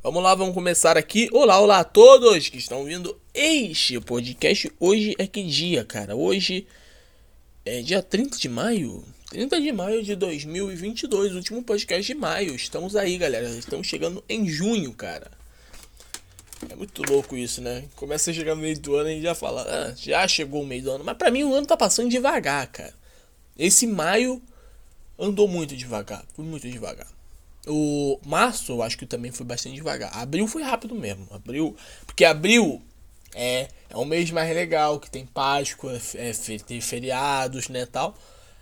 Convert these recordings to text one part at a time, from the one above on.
Vamos lá, vamos começar aqui. Olá, olá a todos que estão vindo este podcast. Hoje é que dia, cara? Hoje é dia 30 de maio. 30 de maio de 2022, último podcast de maio. Estamos aí, galera. Estamos chegando em junho, cara. É muito louco isso, né? Começa a chegar no meio do ano e já fala, ah, já chegou o meio do ano. Mas pra mim o ano tá passando devagar, cara. Esse maio andou muito devagar, foi muito devagar. O março, eu acho que também foi bastante devagar. Abril foi rápido mesmo. Abril, porque abril é, é um mês mais legal, que tem Páscoa, é, tem feriados, né, tal.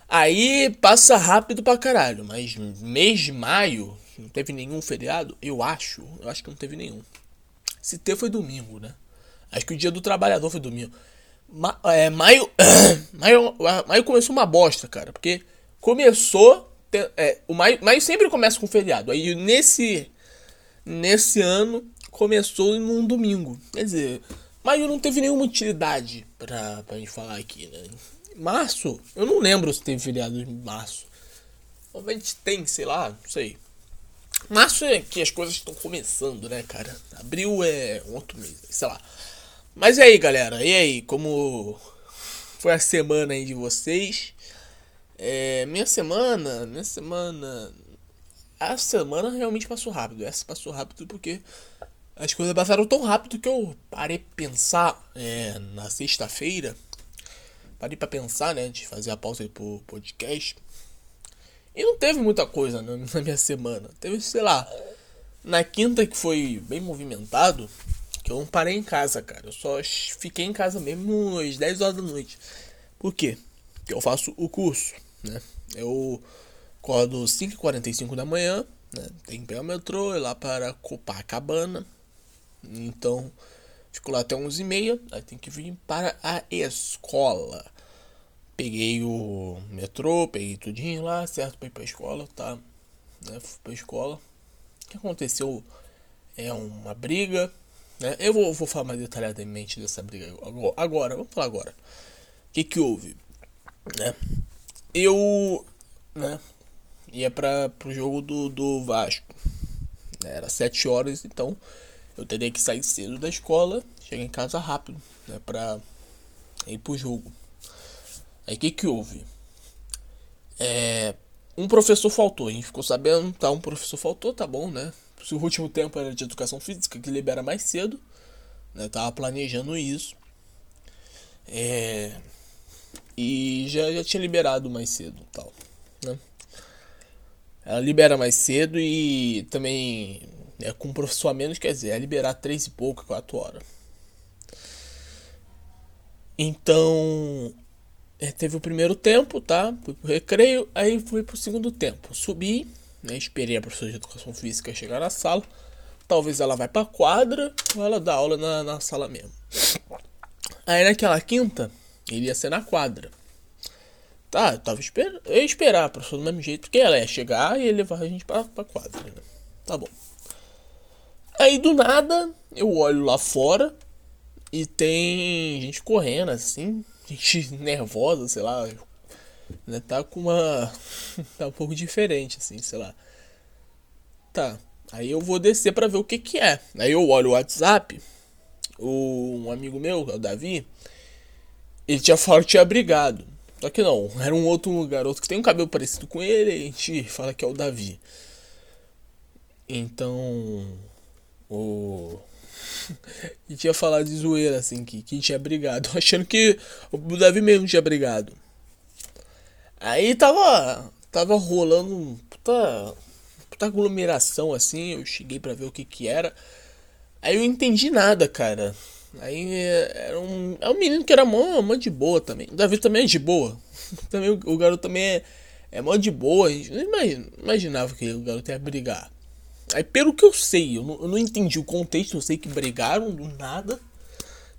Aí passa rápido pra caralho, mas mês de maio não teve nenhum feriado, eu acho, eu acho que não teve nenhum. Se teve foi domingo, né? Acho que o dia do trabalhador foi domingo. Ma é, maio, maio, maio começou uma bosta, cara, porque começou é, o maio, maio sempre começa com feriado. Aí nesse nesse ano começou num domingo. Quer dizer, maio não teve nenhuma utilidade pra, pra gente falar aqui, né? Março, eu não lembro se teve feriado em março. Provavelmente tem, sei lá, não sei. Março é que as coisas estão começando, né, cara? Abril é outro mês, sei lá. Mas e aí, galera? E aí, como foi a semana aí de vocês? É, minha semana, minha semana. A semana realmente passou rápido. Essa passou rápido porque as coisas passaram tão rápido que eu parei pra pensar é, na sexta-feira. Parei pra pensar, né? De fazer a pausa pro podcast. E não teve muita coisa na, na minha semana. Teve, sei lá, na quinta que foi bem movimentado. Que eu não parei em casa, cara. Eu só fiquei em casa mesmo às 10 horas da noite. Por quê? Porque eu faço o curso né? Eu acordo 5h45 da manhã, né? Tem que pegar o metrô, ir lá para Copacabana. Então, fico lá até 11h30, aí tem que vir para a escola. Peguei o metrô, peguei tudinho lá, certo? Pra ir pra escola, tá? Né? Fui pra escola. O que aconteceu é uma briga, né? Eu vou, vou falar mais detalhadamente dessa briga agora. Vamos falar agora. O que que houve? Né? Eu né, ia para o jogo do, do Vasco. Era 7 horas, então eu teria que sair cedo da escola, chegar em casa rápido, né, para ir pro jogo. Aí o que que houve? É, um professor faltou, a gente ficou sabendo, tá, um professor faltou, tá bom, né? Se o último tempo era de educação física, que libera mais cedo, né? Tava planejando isso. É, e já, já tinha liberado mais cedo tal, né? Ela libera mais cedo e também é com professor a menos, quer dizer, é liberar três e pouco, quatro horas. Então, é, teve o primeiro tempo, tá? Fui pro recreio, aí fui pro segundo tempo. Subi, né? Esperei a professora de educação física chegar na sala. Talvez ela vai pra quadra ou ela dá aula na, na sala mesmo. Aí naquela quinta, ele ia ser na quadra. Tá, eu tava esperando. Eu ia esperar a professora do mesmo jeito, porque ela ia chegar e ia levar a gente pra, pra quadra. Né? Tá bom. Aí do nada, eu olho lá fora e tem gente correndo assim, gente nervosa, sei lá. Né? Tá com uma. tá um pouco diferente, assim, sei lá. Tá. Aí eu vou descer para ver o que que é. Aí eu olho o WhatsApp. O, um amigo meu, o Davi, ele tinha falado que tinha brigado. Só que não, era um outro garoto que tem um cabelo parecido com ele, a gente fala que é o Davi. Então. O. e tinha falado de zoeira, assim, que, que tinha brigado, achando que o Davi mesmo tinha brigado. Aí tava. Tava rolando puta. puta aglomeração assim, eu cheguei para ver o que que era. Aí eu entendi nada, cara. Aí era um. É um menino que era mó, mó de boa também. O Davi também é de boa. também, o, o, garoto também é, é mó de boa. A gente não imaginava que o garoto ia brigar. Aí pelo que eu sei, eu não, eu não entendi o contexto, eu sei que brigaram do nada.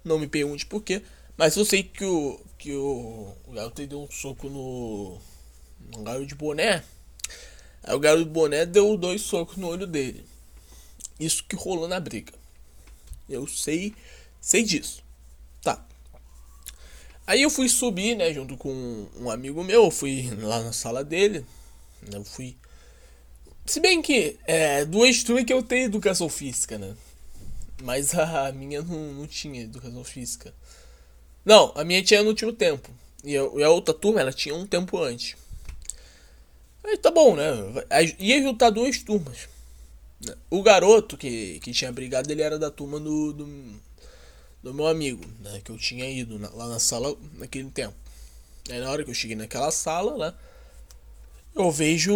Não me pergunte por quê. Mas eu sei que o. que o, o garoto deu um soco no. no garoto de boné. Aí o garoto de boné deu dois socos no olho dele. Isso que rolou na briga. Eu sei Sei disso. Tá. Aí eu fui subir, né, junto com um amigo meu, eu fui lá na sala dele, né, eu fui Se bem que é, duas turmas que eu tenho educação física, né? Mas a minha não, não tinha educação física. Não, a minha tinha no último tempo. E a, e a outra turma, ela tinha um tempo antes. Aí tá bom, né? Ia juntar duas turmas. O garoto que, que tinha brigado, ele era da turma do, do, do meu amigo, né? Que eu tinha ido na, lá na sala naquele tempo. Aí na hora que eu cheguei naquela sala, né? Eu vejo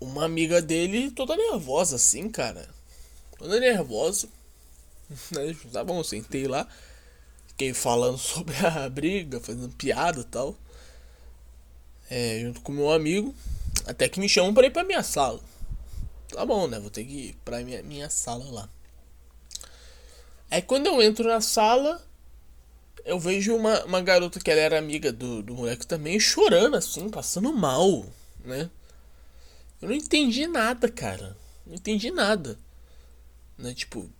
uma amiga dele toda nervosa assim, cara. Toda nervosa. Né? Tá bom, sentei lá. Fiquei falando sobre a briga, fazendo piada e tal. É, junto com meu amigo. Até que me chamam pra ir pra minha sala. Tá bom, né? Vou ter que ir pra minha, minha sala lá. Aí quando eu entro na sala, eu vejo uma, uma garota que ela era amiga do, do moleque também chorando assim, passando mal, né? Eu não entendi nada, cara. Não entendi nada. Né? Tipo,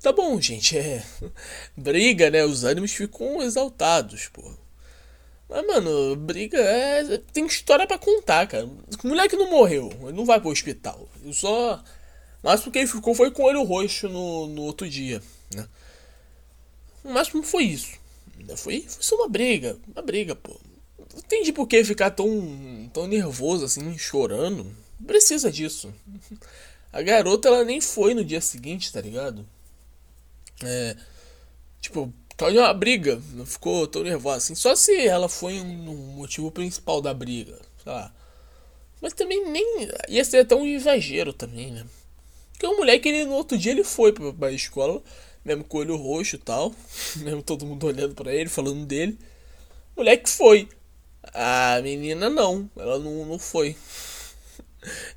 tá bom, gente, é. Briga, né? Os ânimos ficam exaltados, pô. Mas, mano, briga é. Tem história para contar, cara. O moleque não morreu, ele não vai pro hospital. Eu só. Mas porque ele ficou foi com o olho roxo no, no outro dia? O máximo foi isso. Foi, foi só uma briga. Uma briga, pô. Não entendi por que ficar tão, tão nervoso assim, chorando. Precisa disso. A garota, ela nem foi no dia seguinte, tá ligado? É. Tipo, tá de uma briga. Não ficou tão nervosa assim. Só se ela foi um, um motivo principal da briga. Sei lá. Mas também nem. Ia ser até um exagero também, né? Porque o moleque, ele, no outro dia, ele foi pra, pra escola mesmo com o olho roxo e tal, mesmo todo mundo olhando para ele, falando dele. Moleque foi. A menina não, ela não, não foi.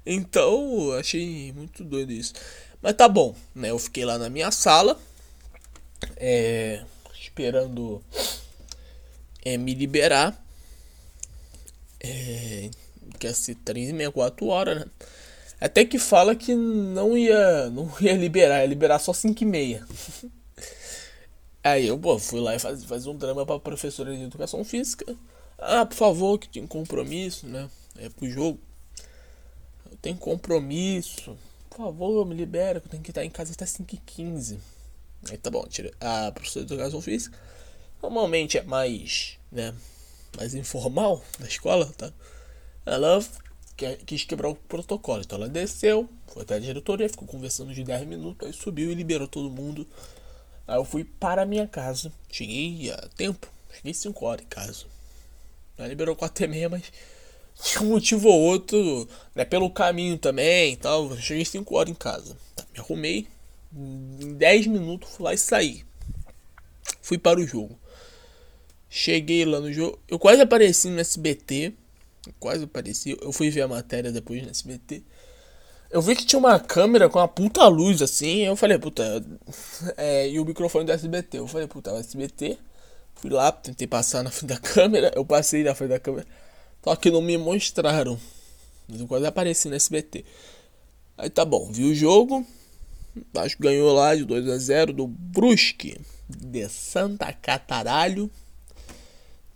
Então, achei muito doido isso. Mas tá bom, né? Eu fiquei lá na minha sala, é, esperando é, me liberar. É, que é 3 e meia, 4 horas, né? Até que fala que não ia, não ia liberar, ia liberar só 5 e meia. Aí eu, pô, fui lá e faz, faz um drama pra professora de educação física. Ah, por favor, que tinha um compromisso, né? É pro jogo. Eu tenho compromisso. Por favor, me libera, que eu tenho que estar em casa até 5 e 15 Aí tá bom, tira a professora de educação física. Normalmente é mais, né? Mais informal na escola, tá? Ela quis quebrar o protocolo. Então ela desceu, foi até a diretoria, ficou conversando de 10 minutos, aí subiu e liberou todo mundo. Aí eu fui para a minha casa. Cheguei a tempo, cheguei 5 horas em casa. Aí liberou 4 e meia, mas tinha um motivo ou outro, né, pelo caminho também e tal. Cheguei 5 horas em casa. Tá, me arrumei. Em 10 minutos fui lá e saí. Fui para o jogo. Cheguei lá no jogo. Eu quase apareci no SBT quase parecia. Eu fui ver a matéria depois no SBT. Eu vi que tinha uma câmera com uma puta luz assim. Eu falei, puta. É, e o microfone do SBT. Eu falei, puta, o SBT. Fui lá, tentei passar na frente da câmera. Eu passei na frente da câmera. Só que não me mostraram. Mas eu quase apareci no SBT. Aí tá bom, vi o jogo. Acho que ganhou lá de 2 a 0 do Brusque de Santa Cataralho.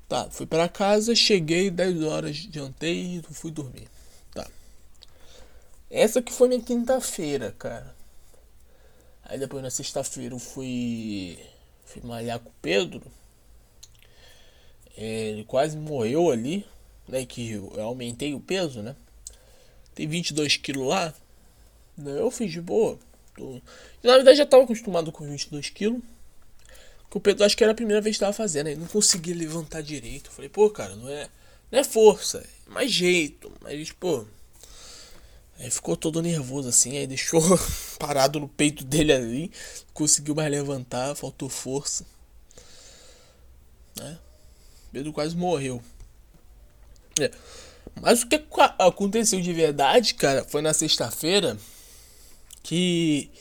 Tá, fui para casa, cheguei 10 horas, jantei e fui dormir. Tá. Essa que foi minha quinta-feira, cara. Aí depois na sexta-feira eu fui, fui malhar com o Pedro. É, ele quase morreu ali, né? Que eu aumentei o peso, né? Tem 22 quilos lá. Eu fiz de boa. Na verdade já estava acostumado com 22 quilos. Que o Pedro acho que era a primeira vez que tava fazendo, ele não conseguia levantar direito. Eu falei, pô, cara, não é, não é força, é mais jeito. Mas, pô. Aí ficou todo nervoso assim, aí deixou parado no peito dele ali. Conseguiu mais levantar, faltou força. Né? Pedro quase morreu. É. Mas o que aconteceu de verdade, cara, foi na sexta-feira que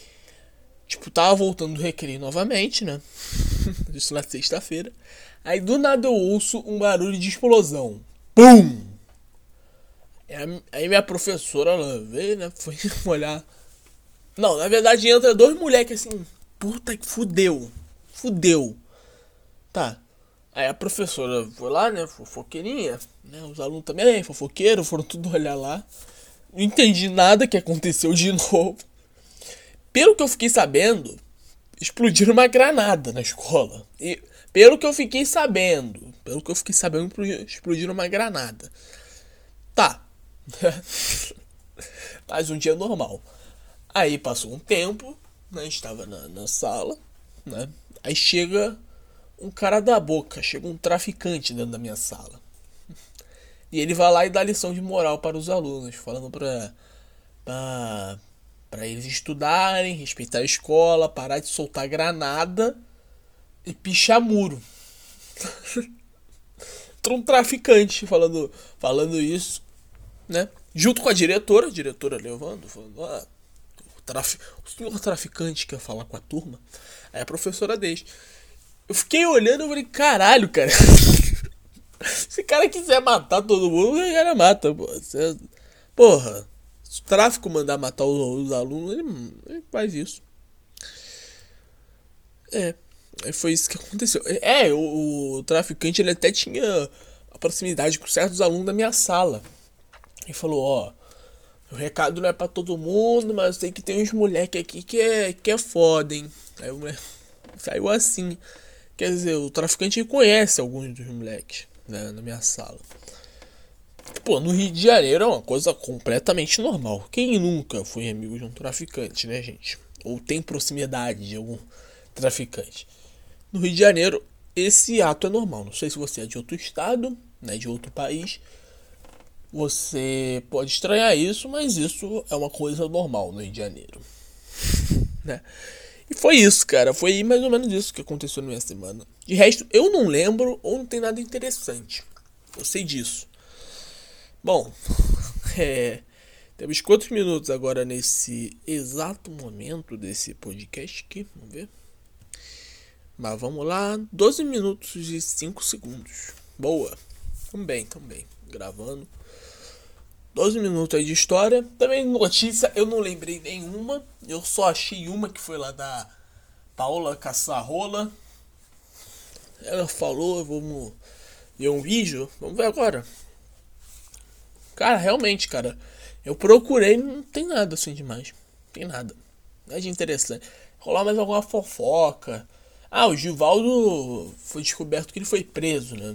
Tipo, tava voltando do recreio novamente, né? Isso na sexta-feira. Aí do nada eu ouço um barulho de explosão. Pum! Aí minha professora ela veio, né? Foi olhar. Não, na verdade entra dois moleques assim. Puta que fudeu. Fudeu. Tá. Aí a professora foi lá, né? Fofoqueirinha. Né? Os alunos também, fofoqueiro, foram tudo olhar lá. Não entendi nada que aconteceu de novo. Pelo que eu fiquei sabendo, explodiram uma granada na escola. E pelo que eu fiquei sabendo, pelo que eu fiquei sabendo, explodiram uma granada. Tá. Mais um dia normal. Aí passou um tempo, né? Estava na, na sala, né? Aí chega um cara da boca, chega um traficante dentro da minha sala. E ele vai lá e dá lição de moral para os alunos, falando para para eles estudarem, respeitar a escola, parar de soltar granada e pichar muro. um traficante falando, falando isso, né? Junto com a diretora, a diretora levando, falando, ah, o, traf... o senhor traficante quer falar com a turma. Aí a professora deixa. Eu fiquei olhando e falei, caralho, cara. Se o cara quiser matar todo mundo, o cara mata. Porra, Você... porra se o tráfico mandar matar os, os alunos, ele, ele, faz isso. É, foi isso que aconteceu. É, o, o traficante ele até tinha a proximidade com certos alunos da minha sala. Ele falou, ó, o recado não é para todo mundo, mas tem que ter uns moleque aqui que é, que é foda, hein. Aí o moleque saiu assim. Quer dizer, o traficante conhece alguns dos moleques né, na minha sala. Pô, no Rio de Janeiro é uma coisa completamente normal. Quem nunca foi amigo de um traficante, né, gente? Ou tem proximidade de algum traficante. No Rio de Janeiro, esse ato é normal. Não sei se você é de outro estado, né, de outro país. Você pode estranhar isso, mas isso é uma coisa normal no Rio de Janeiro. né? E foi isso, cara. Foi mais ou menos isso que aconteceu na minha semana. De resto, eu não lembro ou não tem nada interessante. Eu sei disso. Bom, é, temos quantos minutos agora nesse exato momento desse podcast aqui? Vamos ver. Mas vamos lá, 12 minutos e 5 segundos. Boa. Também, também. Gravando. 12 minutos aí de história. Também notícia, eu não lembrei nenhuma. Eu só achei uma que foi lá da Paula Caçarrola. Ela falou, vamos ver um vídeo. Vamos ver agora. Cara, realmente, cara. Eu procurei, não tem nada assim demais. Não tem nada. Nada de interessante. Rolar mais alguma fofoca. Ah, o Givaldo foi descoberto que ele foi preso, né?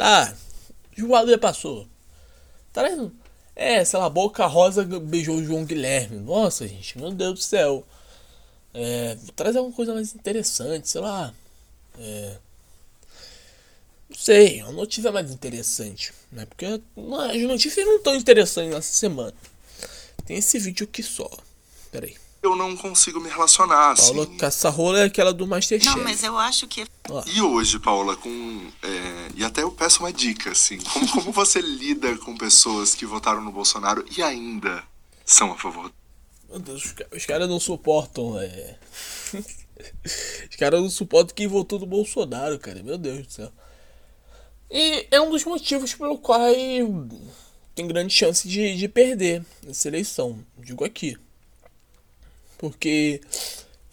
Ah, Givaldo já passou. Traz. É, sei lá, Boca Rosa beijou o João Guilherme. Nossa, gente, meu Deus do céu. É, traz alguma coisa mais interessante, sei lá. É, sei, uma notícia mais interessante, né? Porque as notícias não estão interessantes nessa semana. Tem esse vídeo aqui só. Pera aí. Eu não consigo me relacionar, assim. Paula Caçarrola é aquela do Masterchef. Não, mas eu acho que... Ó. E hoje, Paula, com... É, e até eu peço uma dica, assim. Como, como você lida com pessoas que votaram no Bolsonaro e ainda são a favor? Meu Deus, os, os caras não suportam, é... os caras não suportam quem votou no Bolsonaro, cara. Meu Deus do céu. E é um dos motivos pelo qual tem grande chance de, de perder essa eleição. Digo aqui. Porque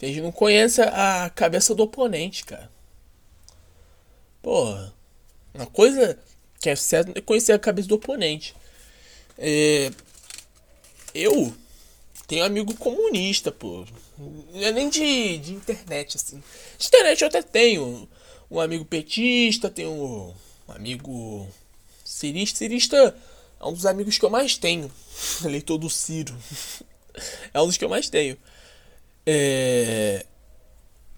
a gente não conhece a cabeça do oponente, cara. Porra. Uma coisa que é certo é conhecer a cabeça do oponente. É, eu tenho amigo comunista, pô. Não é nem de, de internet, assim. De internet eu até tenho. Um amigo petista, tenho um amigo cirista. Cirista é um dos amigos que eu mais tenho. Eleitor do Ciro. é um dos que eu mais tenho. É...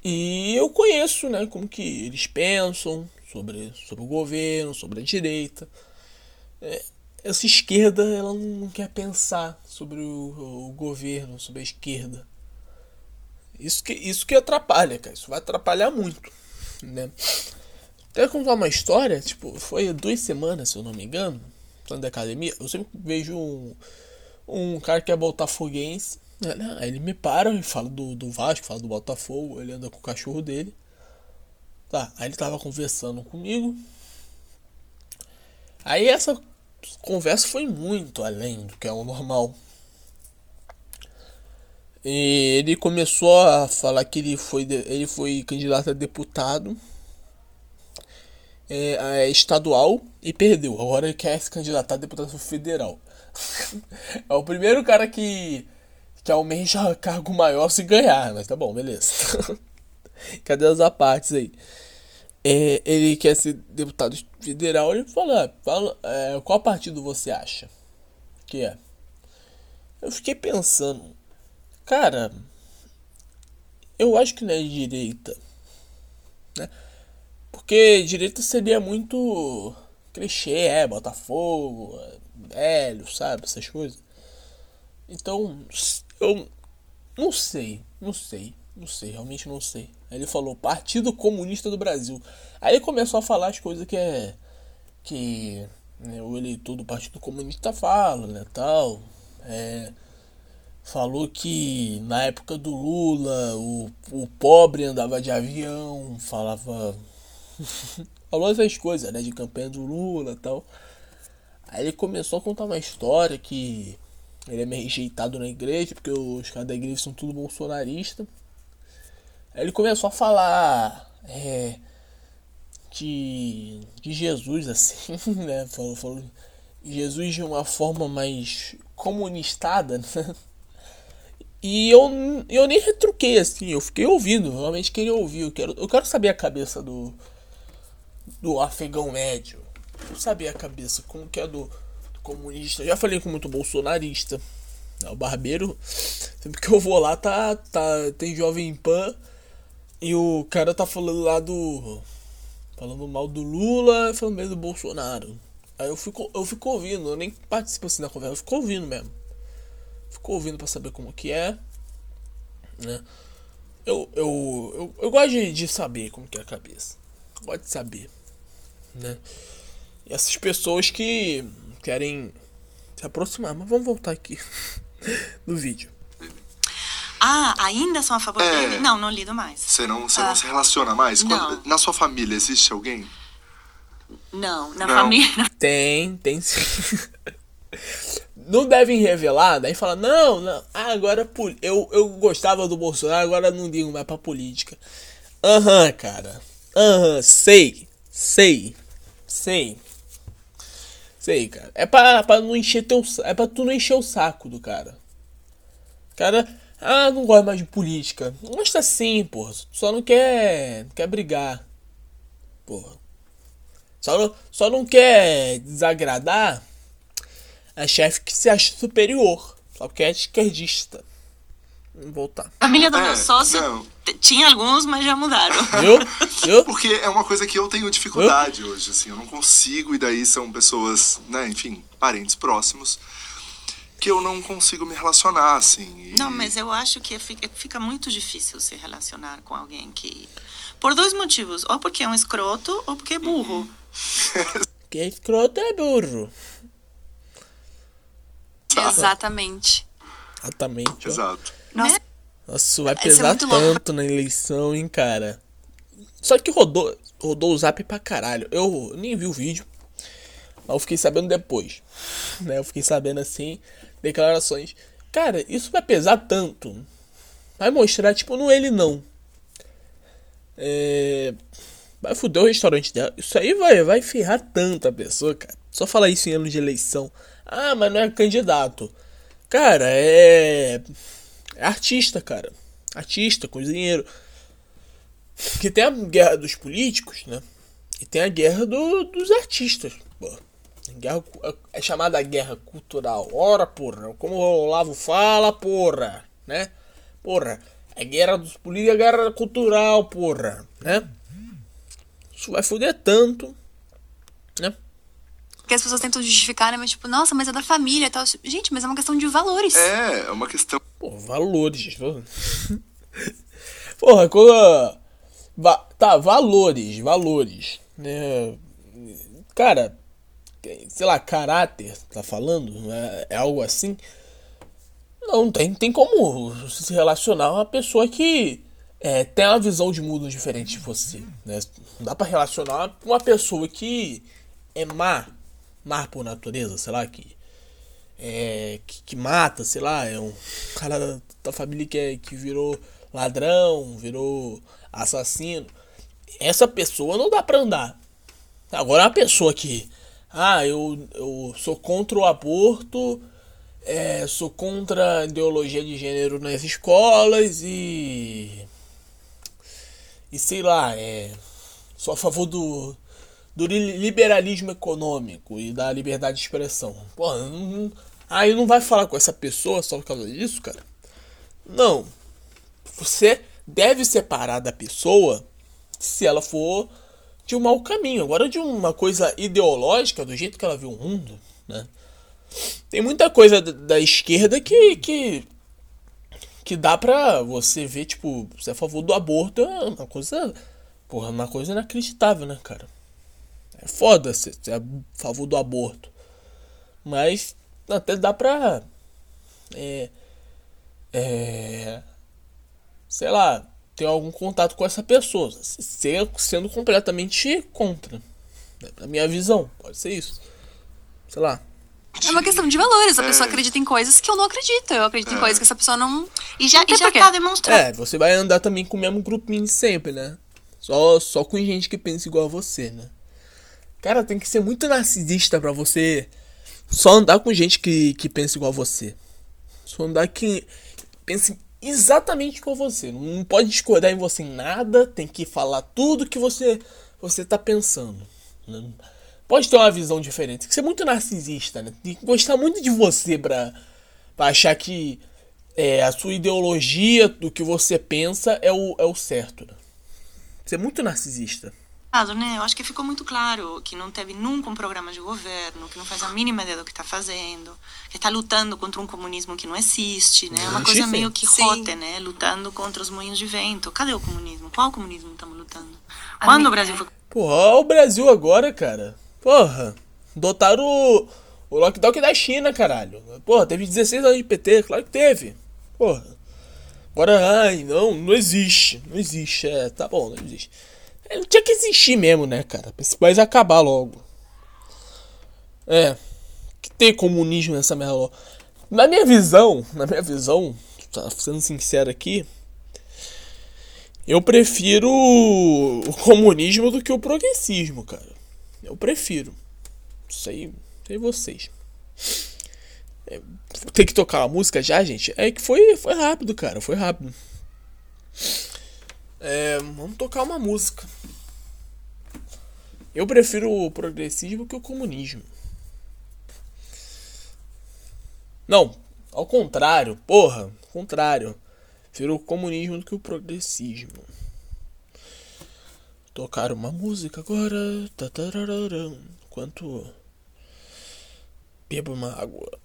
E eu conheço, né, como que eles pensam sobre, sobre o governo, sobre a direita. É, essa esquerda, ela não quer pensar sobre o, o, governo, sobre a esquerda. Isso que, isso que atrapalha, cara. Isso vai atrapalhar muito, né? Até contar uma história, tipo, foi duas semanas, se eu não me engano, falando da academia, eu sempre vejo um, um cara que é botafoguense, né? Aí ele me para e fala do, do Vasco, fala do Botafogo, ele anda com o cachorro dele. Tá, aí ele tava conversando comigo. Aí essa conversa foi muito além do que é o normal. E ele começou a falar que ele foi, ele foi candidato a deputado é, é, estadual e perdeu. Agora ele quer se candidatar a deputado federal. é o primeiro cara que, que almeja cargo maior se ganhar, mas tá bom, beleza. Cadê as partes aí? É, ele quer ser deputado federal, ele fala, fala é, qual partido você acha que é? Eu fiquei pensando, cara, eu acho que não é direita, né? Porque direita seria muito clichê, é, Botafogo, é, velho, sabe, essas coisas. Então, eu não sei, não sei, não sei, realmente não sei. Aí ele falou Partido Comunista do Brasil. Aí ele começou a falar as coisas que é que né, o eleitor do Partido Comunista fala, né, tal. É, falou que na época do Lula o, o pobre andava de avião, falava falou essas coisas, né, de campanha do Lula, e tal. Aí ele começou a contar uma história que ele é meio rejeitado na igreja, porque os caras da igreja são tudo bolsonarista. Aí ele começou a falar é, de, de Jesus, assim, né? Falou, falou Jesus de uma forma mais comunistada, né? E eu, eu nem retruquei assim, eu fiquei ouvindo, realmente queria ouvir. Eu quero, eu quero saber a cabeça do, do afegão médio. Saber a cabeça como que é do, do comunista. Já falei com muito bolsonarista. É, o barbeiro, sempre que eu vou lá, tá, tá, tem Jovem Pan e o cara tá falando lá do. Falando mal do Lula e falando mesmo do Bolsonaro. Aí eu fico, eu fico ouvindo, eu nem participo assim da conversa, eu fico ouvindo mesmo. Fico ouvindo pra saber como que é. Né? Eu, eu, eu, eu gosto de, de saber como que é a cabeça. Gosto de saber. Né? E essas pessoas que querem se aproximar. Mas vamos voltar aqui no vídeo. Ah, ainda são a favor é. dele? Não, não lido mais. Você não, você ah. não se relaciona mais? Não. na sua família existe alguém? Não, na não. família. Tem, tem sim. não devem revelar, daí fala, não, não, ah, agora eu, eu gostava do Bolsonaro, agora não digo mais pra política. Aham, uhum, cara. Aham, uhum, sei, sei, sei. Sei, cara. É pra, pra não encher teu. É pra tu não encher o saco do cara. Cara, ah, não gosta mais de política. Gosta sim, porra. Só não quer. Não quer brigar. Porra. Só não, só não quer desagradar a chefe que se acha superior. Só porque é esquerdista. Voltar. A família do é, meu sócio não. tinha alguns, mas já mudaram. Viu? Viu? Porque é uma coisa que eu tenho dificuldade Viu? hoje, assim. Eu não consigo, e daí são pessoas, né, enfim, parentes próximos que eu não consigo me relacionar, assim. E... Não, mas eu acho que fica, muito difícil se relacionar com alguém que. Por dois motivos. Ou porque é um escroto, ou porque é burro. que é escroto é burro. Exatamente. Exatamente. Exato. Nossa, Nossa vai é pesar é tanto na eleição, hein, cara. Só que rodou, rodou o zap pra caralho. Eu nem vi o vídeo. Mas eu fiquei sabendo depois. Né? Eu fiquei sabendo assim, declarações. Cara, isso vai pesar tanto. Vai mostrar, tipo, no ele não. É... Vai foder o restaurante dela. Isso aí vai, vai ferrar tanto a pessoa, cara. Só falar isso em ano de eleição. Ah, mas não é candidato. Cara, é. É artista, cara. Artista, cozinheiro. Que tem a guerra dos políticos, né? E tem a guerra do, dos artistas. Pô. Guerra, é chamada guerra cultural. Ora, porra. Como o Olavo fala, porra. Né? Porra. É guerra dos políticos, é guerra cultural, porra. Né? Isso vai foder tanto. Né? Porque as pessoas tentam justificar, né? Mas tipo, nossa, mas é da família e tal. Gente, mas é uma questão de valores. É, é uma questão. Pô, valores. Porra, quando. Va tá, valores, valores. Né? Cara, sei lá, caráter, tá falando? É, é algo assim? Não, tem, tem como se relacionar a uma pessoa que é, tem uma visão de mundo diferente de você. Né? Não dá pra relacionar com uma pessoa que é má mar por natureza, sei lá, que, é, que, que, mata, sei lá, é um cara da, da família que, é, que virou ladrão, virou assassino. Essa pessoa não dá pra andar. Agora, uma pessoa que ah, eu, eu sou contra o aborto, é, sou contra a ideologia de gênero nas escolas e. E sei lá, é, sou a favor do, do liberalismo econômico e da liberdade de expressão. Não, aí não vai falar com essa pessoa só por causa disso, cara? Não. Você deve separar da pessoa se ela for de um mau caminho. Agora, de uma coisa ideológica, do jeito que ela vê o mundo, né? Tem muita coisa da esquerda que, que, que dá pra você ver, tipo, você é a favor do aborto, é uma coisa, porra, uma coisa inacreditável, né, cara? É foda você é a favor do aborto. Mas até dá pra. É. É. Sei lá, ter algum contato com essa pessoa. Ser, sendo completamente contra. Na minha visão, pode ser isso. Sei lá. É uma questão de valores. A é. pessoa acredita em coisas que eu não acredito. Eu acredito é. em coisas que essa pessoa não. E já, e já tá demonstrando. É, você vai andar também com o mesmo grupinho sempre, né? Só, só com gente que pensa igual a você, né? Cara, tem que ser muito narcisista para você só andar com gente que, que pensa igual a você. Só andar que pense exatamente com você. Não pode discordar em você em nada, tem que falar tudo que você você tá pensando. Né? Pode ter uma visão diferente. Tem que ser muito narcisista, né? Tem que gostar muito de você pra, pra achar que é, a sua ideologia do que você pensa é o, é o certo. Né? Ser muito narcisista. Né? Eu acho que ficou muito claro que não teve nunca um programa de governo, que não faz a mínima ideia do que está fazendo, que está lutando contra um comunismo que não existe, né? É uma coisa meio que rote, né? Lutando contra os moinhos de vento. Cadê o comunismo? Qual comunismo estamos lutando? Quando o Brasil foi... Porra, o Brasil agora, cara. Porra, dotaram o, o lockdown da China, caralho. Porra, teve 16 anos de PT, claro que teve. Porra. Agora, ai, não, não existe. Não existe, é, tá bom, não existe. Ele tinha que existir mesmo, né, cara? Esse país acabar logo. É. Que tem comunismo nessa merda logo. Na minha visão, na minha visão, tá sendo sincero aqui, eu prefiro o comunismo do que o progressismo, cara. Eu prefiro. Isso aí, sei vocês. É, tem que tocar a música já, gente? É que foi, foi rápido, cara. Foi rápido. É, vamos tocar uma música. Eu prefiro o progressismo que o comunismo. Não, ao contrário, porra, contrário. Prefiro o comunismo do que o progressismo. Tocar uma música agora. Enquanto bebo uma água.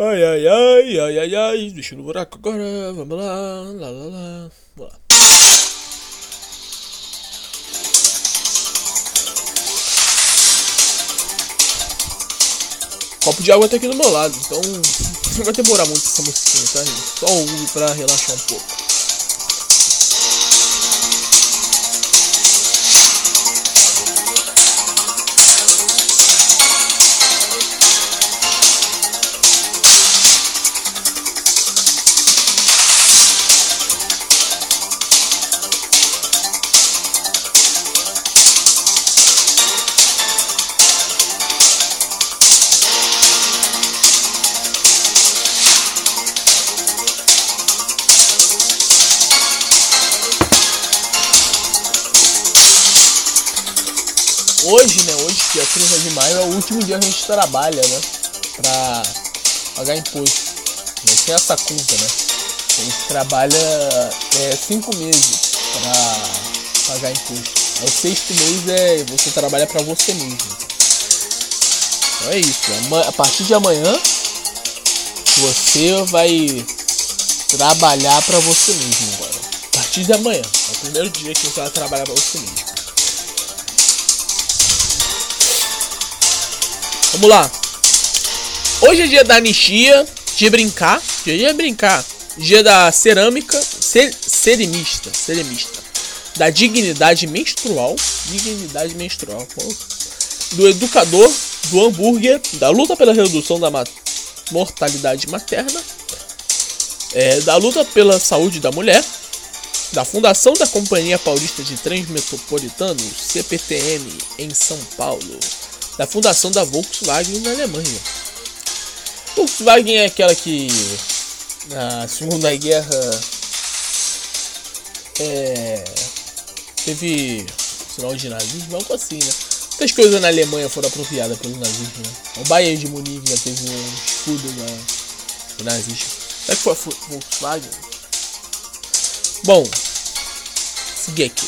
Ai, ai, ai, ai, ai, ai. Deixa no buraco agora. Vamos lá. Lá, lá, lá. Vamos lá. Copo de água tá aqui do meu lado, então não vai demorar muito essa musiquinha, tá, gente? Só ouve pra relaxar um pouco. Último dia a gente trabalha, né? Pra pagar imposto. Mas tem essa conta, né? A gente trabalha é, cinco meses pra pagar imposto. O sexto mês é você trabalha pra você mesmo. Então é isso. A partir de amanhã você vai trabalhar pra você mesmo agora. A partir de amanhã. É o primeiro dia que você vai trabalhar pra você mesmo. Vamos lá. Hoje é dia da anistia, de brincar, dia de brincar, dia da cerâmica, cer ceramista, ceramista, da dignidade menstrual, dignidade menstrual, do educador, do hambúrguer, da luta pela redução da mortalidade materna, é, da luta pela saúde da mulher, da fundação da Companhia Paulista de Trens Metropolitanos, CPTM, em São Paulo, da fundação da Volkswagen na Alemanha. Volkswagen é aquela que na Segunda Guerra é, teve sinal de nazismo, algo assim, né? Muitas coisas na Alemanha foram apropriadas pelo nazismo, né? O Bayern de Munique já teve um escudo na, do nazismo. Será que foi a Volkswagen? Bom, seguir aqui.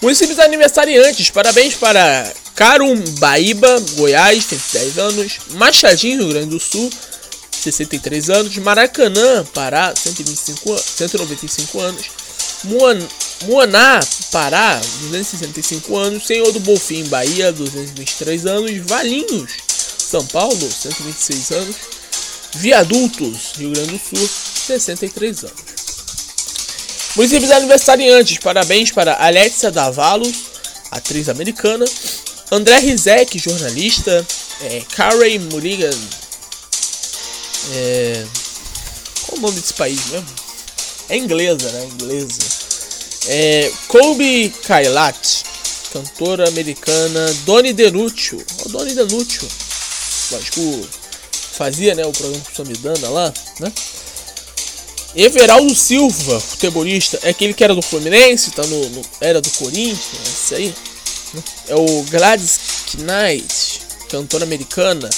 Municípios aniversariantes, parabéns para Carumbaíba, Goiás, 10 anos, Machadinho, Rio Grande do Sul, 63 anos, Maracanã, Pará, 125, 195 anos, Moaná, Pará, 265 anos, Senhor do Bonfim, Bahia, 223 anos, Valinhos, São Paulo, 126 anos, Viadutos, Rio Grande do Sul, 63 anos. Municípios aniversariantes, parabéns para Alexia Davalos, atriz americana, André Rizek, jornalista, é, Karen Mulligan, é, qual o nome desse país mesmo? É inglesa, né? Inglesa. É, Colby Kailat, cantora americana, Doni Denúcio. O Doni Denúcio. Lógico, fazia né, o programa com Samidana lá, né? Everaldo Silva, futebolista, é aquele que era do Fluminense, tá no, no era do Corinthians, é esse aí. Né? É o Gladys Knight, cantora americana.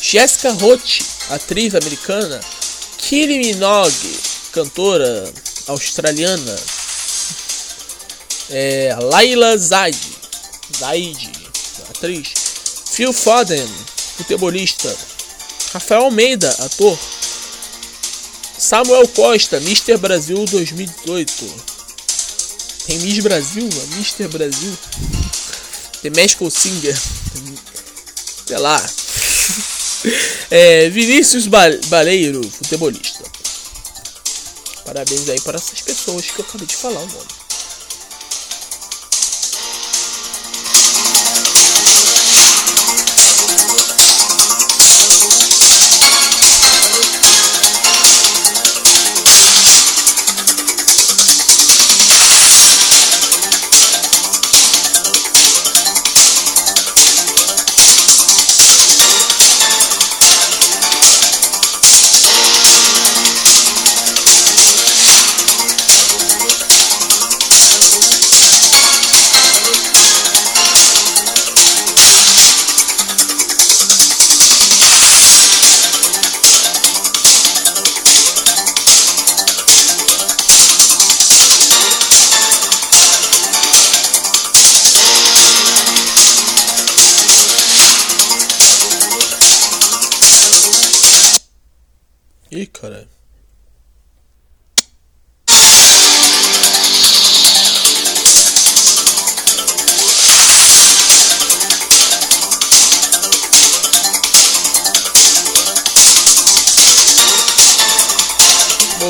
Jessica Roth, atriz americana. Kylie Minogue, cantora australiana. É, Laila Zaid, Zaid, atriz. Phil Foden, futebolista. Rafael Almeida, ator. Samuel Costa, Mr. Brasil 2018. Tem Miss Brasil? Mr. Brasil? Tem Mescal Singer. Sei lá. É, Vinícius Baleiro, futebolista. Parabéns aí para essas pessoas que eu acabei de falar o nome.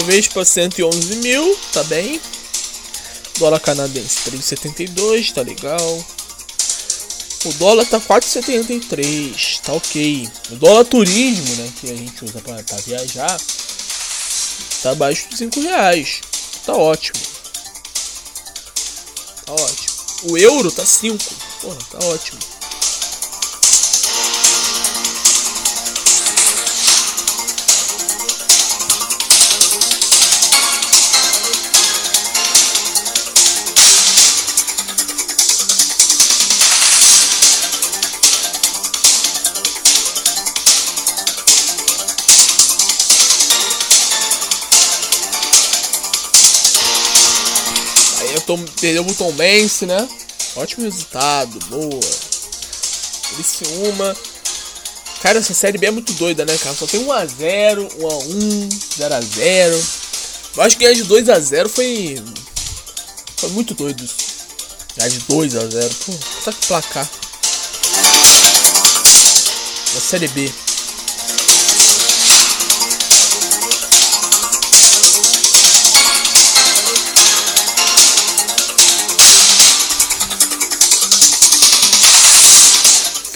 Bovespa 111 mil, tá bem. Dólar canadense 3,72, tá legal. O dólar tá 4,73, tá ok. O dólar turismo, né, que a gente usa para viajar, tá abaixo de 5 reais. Tá ótimo. Tá ótimo. O euro tá 5. Porra, tá ótimo. Tom, perdeu o Tom Benz, né? Ótimo resultado, boa. uma. Cara, essa série B é muito doida, né, cara? Só tem 1x0, 1x1, 0x0. Eu acho que ganhar de 2x0 foi. Foi muito doido. Ganhar de 2x0. Pô, tá que placar. Na série B.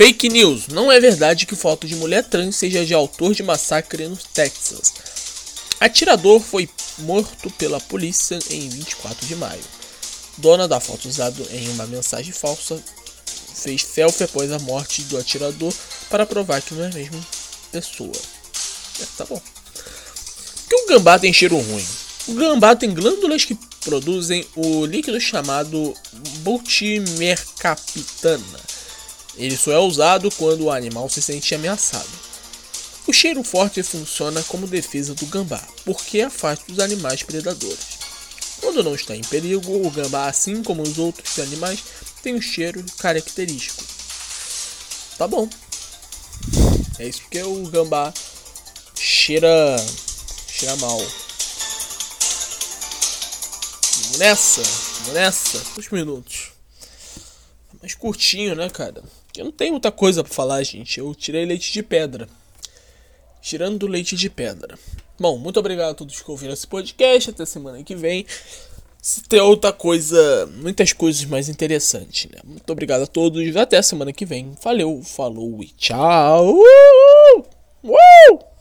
Fake news. Não é verdade que foto de mulher trans seja de autor de massacre no Texas. Atirador foi morto pela polícia em 24 de maio. Dona da foto usada em uma mensagem falsa fez selfie após a morte do atirador para provar que não é a mesma pessoa. É, tá bom. que o gambá tem cheiro ruim? O gambá tem glândulas que produzem o líquido chamado butimercaptana. Ele só é usado quando o animal se sente ameaçado. O cheiro forte funciona como defesa do gambá, porque afasta os animais predadores. Quando não está em perigo, o gambá, assim como os outros animais, tem um cheiro característico. Tá bom. É isso porque o gambá cheira. cheira mal. Vamos nessa, vamos nessa. Uns minutos. Mais curtinho, né, cara? Eu não tenho muita coisa para falar, gente. Eu tirei leite de pedra. Tirando leite de pedra. Bom, muito obrigado a todos que ouviram esse podcast. Até semana que vem. Se tem outra coisa, muitas coisas mais interessantes, né? Muito obrigado a todos. Até semana que vem. Valeu, falou e tchau. Uh! Uh!